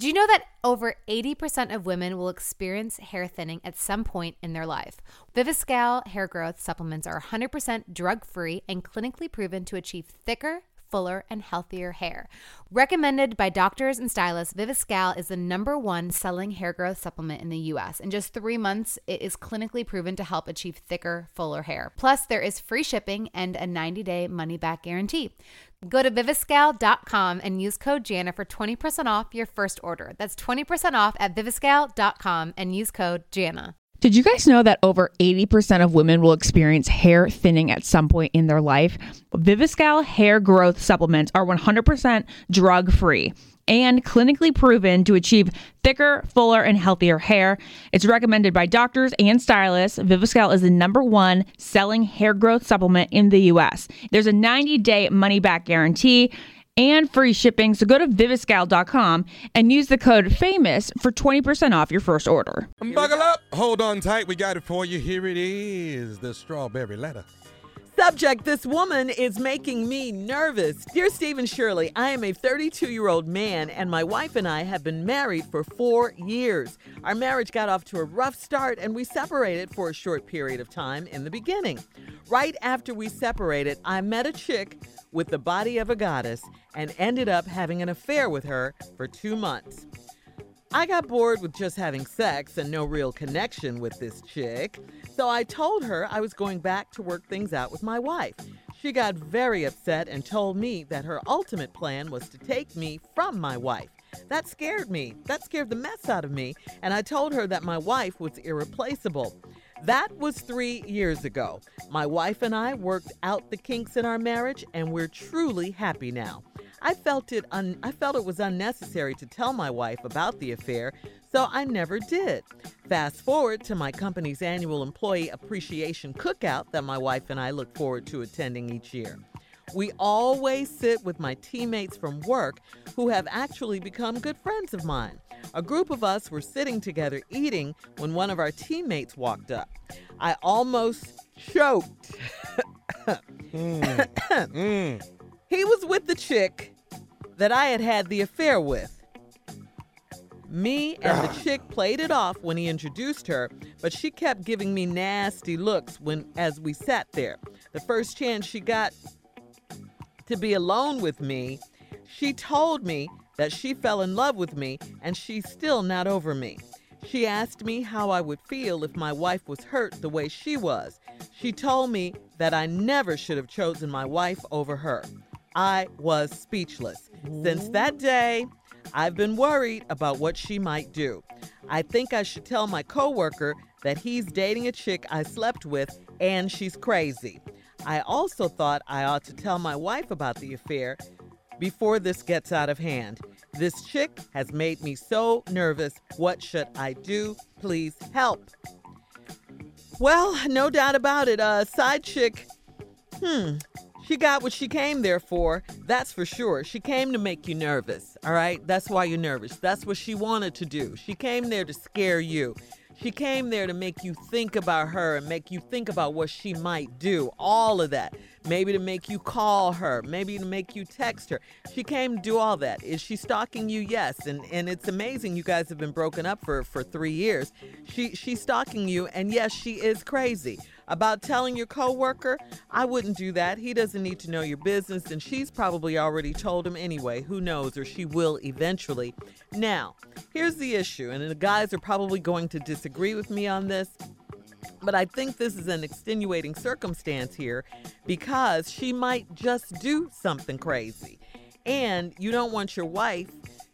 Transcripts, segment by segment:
Do you know that over 80% of women will experience hair thinning at some point in their life? Viviscal hair growth supplements are 100% drug free and clinically proven to achieve thicker, fuller, and healthier hair. Recommended by doctors and stylists, Viviscal is the number one selling hair growth supplement in the US. In just three months, it is clinically proven to help achieve thicker, fuller hair. Plus, there is free shipping and a 90 day money back guarantee. Go to viviscal.com and use code Jana for 20% off your first order. That's 20% off at viviscal.com and use code Jana. Did you guys know that over 80% of women will experience hair thinning at some point in their life? Viviscal hair growth supplements are 100% drug free and clinically proven to achieve thicker, fuller, and healthier hair. It's recommended by doctors and stylists. Viviscal is the number one selling hair growth supplement in the US. There's a 90 day money back guarantee and free shipping. So go to viviscal.com and use the code FAMOUS for 20% off your first order. Buckle up. Hold on tight. We got it for you. Here it is the strawberry letter. Subject This woman is making me nervous. Dear Steve and Shirley, I am a 32 year old man, and my wife and I have been married for four years. Our marriage got off to a rough start, and we separated for a short period of time in the beginning. Right after we separated, I met a chick with the body of a goddess and ended up having an affair with her for two months. I got bored with just having sex and no real connection with this chick, so I told her I was going back to work things out with my wife. She got very upset and told me that her ultimate plan was to take me from my wife. That scared me. That scared the mess out of me, and I told her that my wife was irreplaceable. That was three years ago. My wife and I worked out the kinks in our marriage, and we're truly happy now. I felt it un- I felt it was unnecessary to tell my wife about the affair, so I never did. Fast forward to my company's annual employee appreciation cookout that my wife and I look forward to attending each year. We always sit with my teammates from work who have actually become good friends of mine. A group of us were sitting together eating when one of our teammates walked up. I almost choked. Mm. Mm. He was with the chick that I had had the affair with. Me and the chick played it off when he introduced her, but she kept giving me nasty looks when as we sat there. The first chance she got to be alone with me, she told me that she fell in love with me and she's still not over me. She asked me how I would feel if my wife was hurt the way she was. She told me that I never should have chosen my wife over her. I was speechless. Since that day, I've been worried about what she might do. I think I should tell my coworker that he's dating a chick I slept with and she's crazy. I also thought I ought to tell my wife about the affair before this gets out of hand. This chick has made me so nervous. What should I do? Please help. Well, no doubt about it. Uh, side chick, hmm, she got what she came there for. That's for sure. She came to make you nervous. All right. That's why you're nervous. That's what she wanted to do. She came there to scare you. She came there to make you think about her and make you think about what she might do. All of that. Maybe to make you call her, maybe to make you text her. She came to do all that. Is she stalking you? Yes. And and it's amazing you guys have been broken up for for 3 years. She she's stalking you and yes, she is crazy. About telling your coworker, I wouldn't do that. He doesn't need to know your business, and she's probably already told him anyway. Who knows, or she will eventually. Now, here's the issue, and the guys are probably going to disagree with me on this. But I think this is an extenuating circumstance here because she might just do something crazy. And you don't want your wife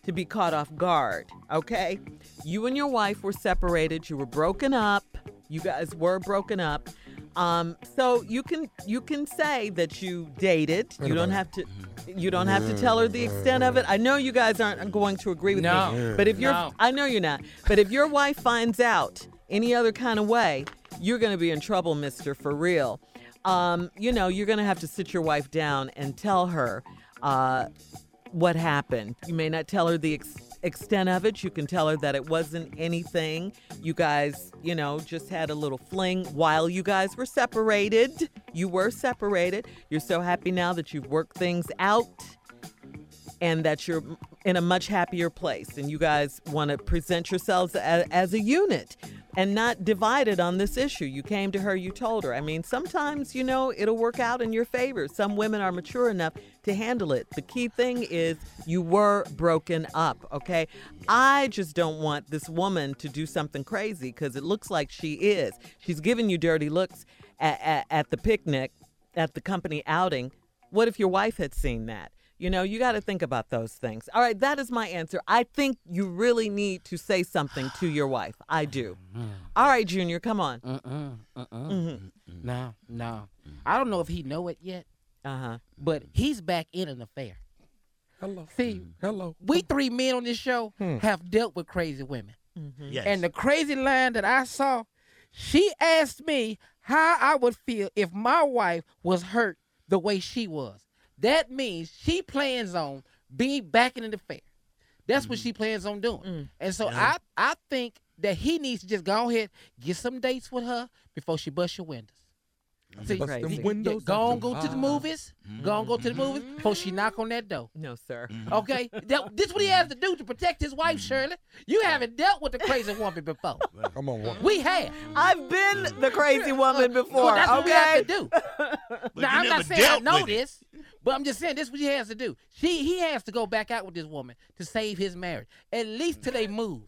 to be caught off guard, okay? You and your wife were separated, you were broken up, you guys were broken up. Um, so you can you can say that you dated. You don't have to you don't have to tell her the extent of it. I know you guys aren't going to agree with No. me. But if you're No. I know you're not. But if your wife finds out any other kind of way, you're gonna be in trouble, mister, for real. Um, you know, you're gonna have to sit your wife down and tell her uh, what happened. You may not tell her the ex- extent of it. You can tell her that it wasn't anything. You guys, you know, just had a little fling while you guys were separated. You were separated. You're so happy now that you've worked things out and that you're in a much happier place and you guys want to present yourselves as, as a unit and not divided on this issue. You came to her, you told her. I mean, sometimes, you know, it'll work out in your favor. Some women are mature enough to handle it. The key thing is you were broken up, okay? I just don't want this woman to do something crazy because it looks like she is. She's giving you dirty looks at, at, at the picnic, at the company outing. What if your wife had seen that? You know, you got to think about those things. All right, that is my answer. I think you really need to say something to your wife. I do. All right, Junior, come on. Mm-mm, mm-mm. Mm-hmm. No, no. I don't know if he know it yet, Uh huh. but he's back in an affair. Hello. See, mm-hmm. Hello. we three men on this show hmm. have dealt with crazy women. Mm-hmm. Yes. And the crazy line that I saw, she asked me how I would feel if my wife was hurt the way she was. That means she plans on being back in the fair. That's what mm. she plans on doing. Mm. And so I, I think that he needs to just go ahead, get some dates with her before she busts your windows. See, Bust them yeah, go on, go to the high. movies. Go on, go to the mm-hmm. movies before she knock on that door. No, sir. Mm-hmm. Okay, that, this what he has to do to protect his wife, mm-hmm. Shirley. You haven't dealt with the crazy woman before. Come on. woman. We have. I've been the crazy woman before. Well, that's what we have okay. to do. Now I'm not saying I dealt know with it. this, but I'm just saying this is what he has to do. She he has to go back out with this woman to save his marriage, at least till they move,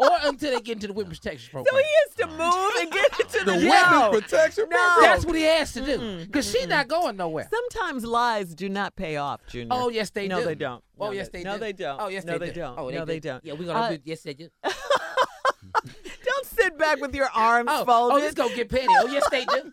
or until they get into the witness protection program. So he has to move and get into The the, witness protection No. program. That's what he has to do, because she's not going nowhere. Sometimes lies do not pay off, Junior. Oh yes, they do. no, do. they don't. Oh No, yes, they, do. no, do. they don't. Oh yes, no, they, they do. don't. Oh, no, they, they don't. Yeah, we're gonna Uh, do. Yes, they do. Don't sit back with your arms Oh, folded. oh, let's go get petty. Oh yes, they do.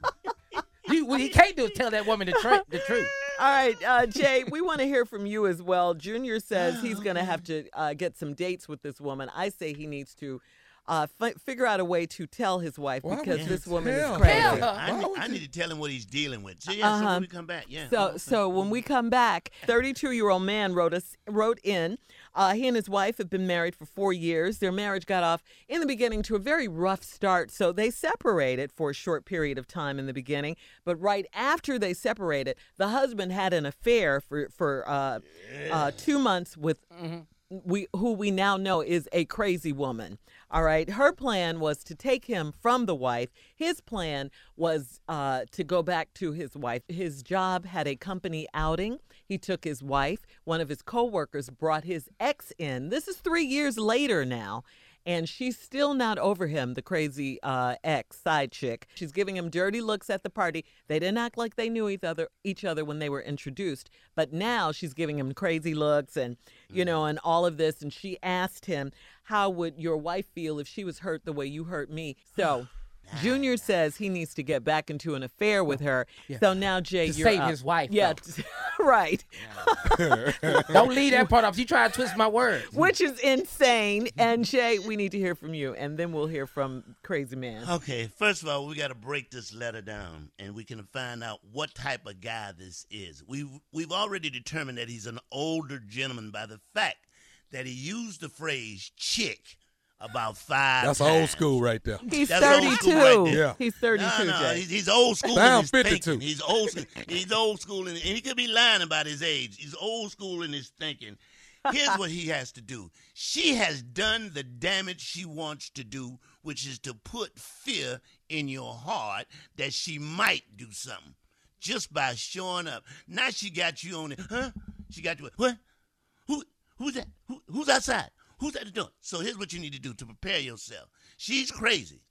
You, what he can't do is tell that woman the, tr- the truth. All right, uh, Jay, we want to hear from you as well. Junior says he's going to have to uh, get some dates with this woman. I say he needs to uh, fi- figure out a way to tell his wife Why would because you this woman tell is crazy. Tell her. I, Why need, would I you- need to tell him what he's dealing with. So yeah, so Uh-huh. when we come back, yeah. So, so when we come back, 32-year-old man wrote us wrote in. Uh, he and his wife have been married for four years. Their marriage got off in the beginning to a very rough start, so they separated for a short period of time in the beginning. But right after they separated, the husband had an affair for for uh, uh, two months with we who we now know is a crazy woman. All right, her plan was to take him from the wife. His plan was uh, to go back to his wife. His job had a company outing. He took his wife. One of his coworkers brought his ex in. This is three years later now. And she's still not over him, the crazy uh, ex side chick. She's giving him dirty looks at the party. They didn't act like they knew each other, each other when they were introduced, but now she's giving him crazy looks and you know and all of this. And she asked him, "How would your wife feel if she was hurt the way you hurt me?" So. Junior says he needs to get back into an affair with her. So now, Jay, To you're save up. his wife, Yeah, right. Don't leave that part off. You try to twist my words. Which is insane. And Jay, we need to hear from you, and then we'll hear from Crazy Man. Okay, first of all, we got to break this letter down, and we can find out what type of guy this is. We've we've already determined that he's an older gentleman by the fact that he used the phrase "chick" about five. That's times. old school right there. He's That's 32. right there. Yeah. He's 32, No, no, Jay. he's, he's old school. Down in 52. thinking. He's old. school- He's old school, and, and he could be lying about his age. He's old school in his thinking. Here's what he has to do. She has done the damage she wants to do, which is to put fear in your heart that she might do something just by showing up. Now she got you on it, huh? She got you. What? Who? Who's that? Who, who's outside? Who's at the door? So here's what you need to do to prepare yourself. She's crazy.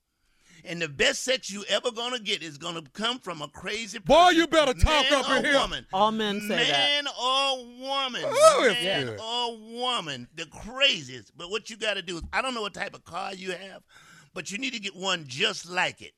And the best sex you ever gonna get is gonna come from a crazy person. Boy, you better talk man up in here. Woman. All men say that. Man or woman. Oh, it's man good. or woman. The craziest. But what you gotta do is I don't know what type of car you have, but you need to get one just like it.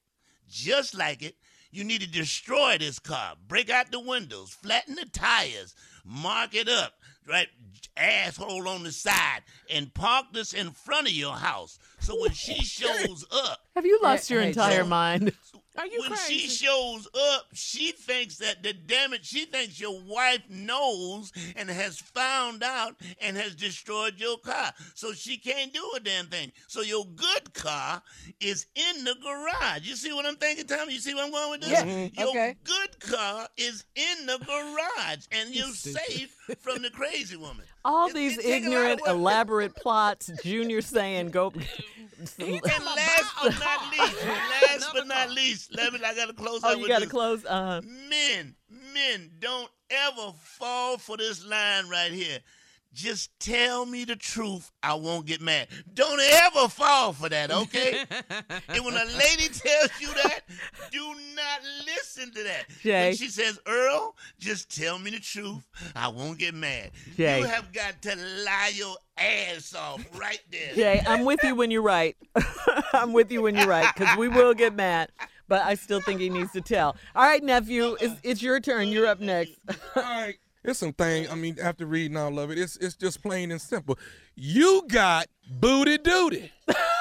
Just like it. You need to destroy this car. Break out the windows, flatten the tires, mark it up, right? Asshole on the side, and park this in front of your house. So when she shows up, Have you lost your entire Joe. mind? Are you when crazy? she shows up, she thinks that the damage, she thinks your wife knows and has found out and has destroyed your car. So she can't do a damn thing. So your good car is in the garage. You see what I'm thinking, Tommy? You see what I'm going with this? Yeah, Mhm. Your okay. good car is in the garage and you're safe from the crazy woman. All It- these it take a lot of ignorant, elaborate plots. Junior saying, "Go." And last but not least, last but not least, let me. I gotta close oh, you with got to this. close. Uh, Men, men, don't ever fall for this line right here. Just tell me the truth. I won't get mad. Don't ever fall for that, okay? and when a lady tells you that, do not listen to that. Jay. When she says, Earl, just tell me the truth. I won't get mad. Jay. You have got to lie your ass off right there. Jay, I'm with you when you're right. I'm with you when you're right because we will get mad. But I still think he needs to tell. All right, nephew, it's, it's your turn. You're up next. All right. It's some things, I mean, after reading all of it, it's it's just plain and simple. You got booty duty.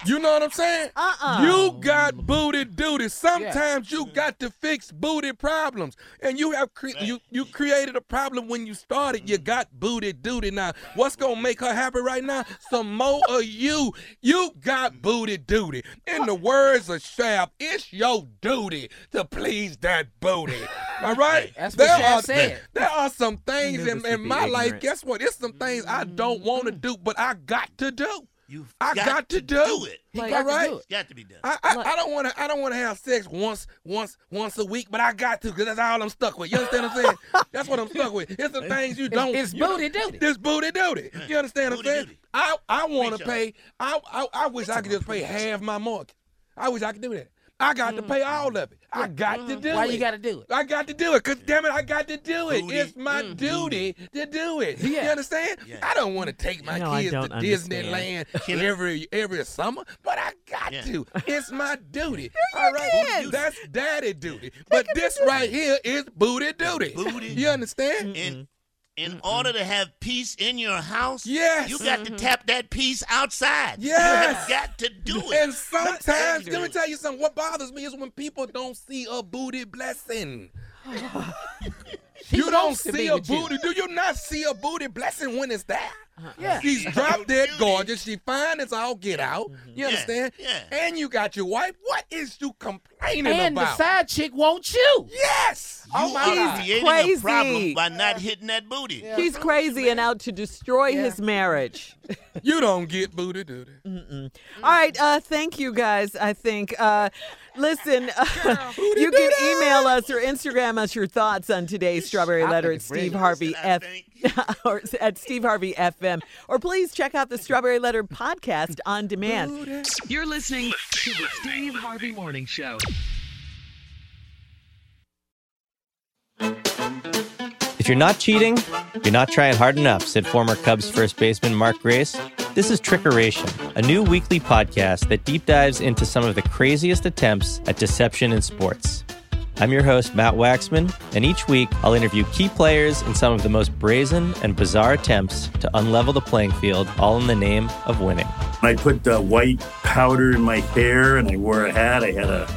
what? You know what I'm saying? Uh-uh. You got booty duty. Sometimes you got to fix booty problems, and you have cre- you you created a problem when you started. You got booty duty. Now, what's gonna make her happy right now? Some more of you. You got booty duty. In the words of Shaft, it's your duty to please that booty. All right. That's what there Shaft are said. there are some things in, in be my life. Guess what? It's some things I don't want to do, but I got to do. You've I got to do it. He Like- got All right. to do it. Got to be done. I, I, I don't want to I don't want to have sex once once once a week, but I got to because that's all I'm stuck with. You understand what I'm saying? that's what I'm stuck with. It's the things you don't. it's you know, booty duty. It's booty duty. You understand what I'm saying? duty. I I want to pay. I, I I wish I could just pay half my mortgage. I wish I could do that. I got to mm. pay all of it. I got to mm-hmm. do Why it. Why you got to do it? I got to do it, cause damn it, I got to do it. Booty. It's my mm-hmm. duty to do it. You understand? Yeah. I don't want to take my No, kids to understand. Disneyland every every summer, but I got Yeah. to. It's my duty. All right, can. that's daddy duty. But this right here is booty duty. Booty. You understand? In in order to have peace in your house, Yes. you got to tap that peace outside. Yes. You have got to do it. And sometimes, let me tell you something. What bothers me is when people don't see a booty blessing. You don't see a with you. booty. Do you not see a booty blessing when it's there? Yeah. She's drop dead gorgeous. She fine as all get out. You Yeah, understand? yeah. And you got your wife. What is you complaining about? And the side chick wants you. yes. You Oh you my are God. creating Crazy. a problem by not hitting that booty. He's crazy and out to destroy his marriage. You don't get booty duty. All right, uh, thank you guys. I think. Uh, listen, uh, you can email us or Instagram us your thoughts on today's Strawberry Letter at. Steve Harvey Listen, I F. think. or at Steve Harvey FM, or please check out the Strawberry Letter podcast on demand. You're listening to the Steve Harvey Morning Show. If you're not cheating, you're not trying hard enough, said former Cubs first baseman Mark Grace. This is Trickeration, a new weekly podcast that deep dives into some of the craziest attempts at deception in sports. I'm your host, Matt Waxman, and each week I'll interview key players in some of the most brazen and bizarre attempts to unlevel the playing field, all in the name of winning. I put uh, white powder in my hair and I wore a hat. I had a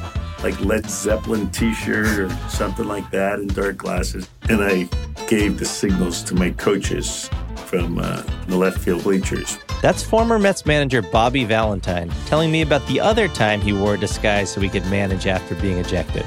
like Led Zeppelin T-shirt or something like that and dark glasses. And I gave the signals to my coaches from uh, the left field bleachers. That's former Mets manager Bobby Valentine telling me about the other time he wore a disguise so he could manage after being ejected.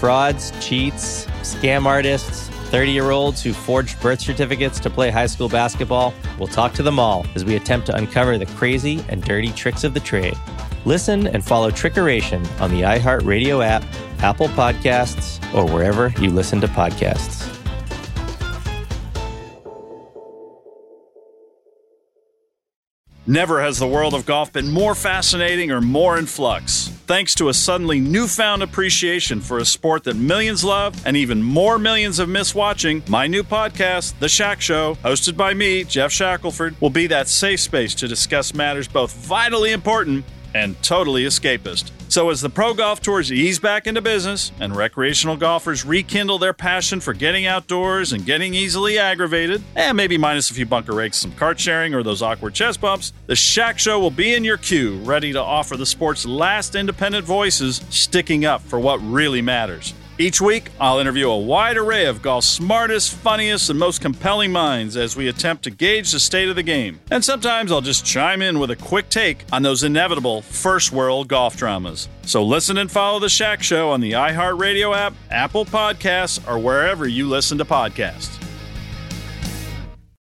Frauds, cheats, scam artists, 30 year olds who forged birth certificates to play high school basketball. We'll talk to them all as we attempt to uncover the crazy and dirty tricks of the trade. Listen and follow Trickeration on the iHeartRadio app, Apple Podcasts, or wherever you listen to podcasts. Never has the world of golf been more fascinating or more in flux. Thanks to a suddenly newfound appreciation for a sport that millions love and even more millions have missed watching, my new podcast, The Shack Show, hosted by me, Geoff Shackelford, will be that safe space to discuss matters both vitally important and totally escapist. So, as the pro golf tours ease back into business and recreational golfers rekindle their passion for getting outdoors and getting easily aggravated, and maybe minus a few bunker rakes, some cart sharing, or those awkward chest bumps, the Shack Show will be in your queue, ready to offer the sport's last independent voices sticking up for what really matters. Each week, I'll interview a wide array of golf's smartest, funniest, and most compelling minds as we attempt to gauge the state of the game. And sometimes I'll just chime in with a quick take on those inevitable first world golf dramas. So listen and follow The Shack Show on the iHeartRadio app, Apple Podcasts, or wherever you listen to podcasts.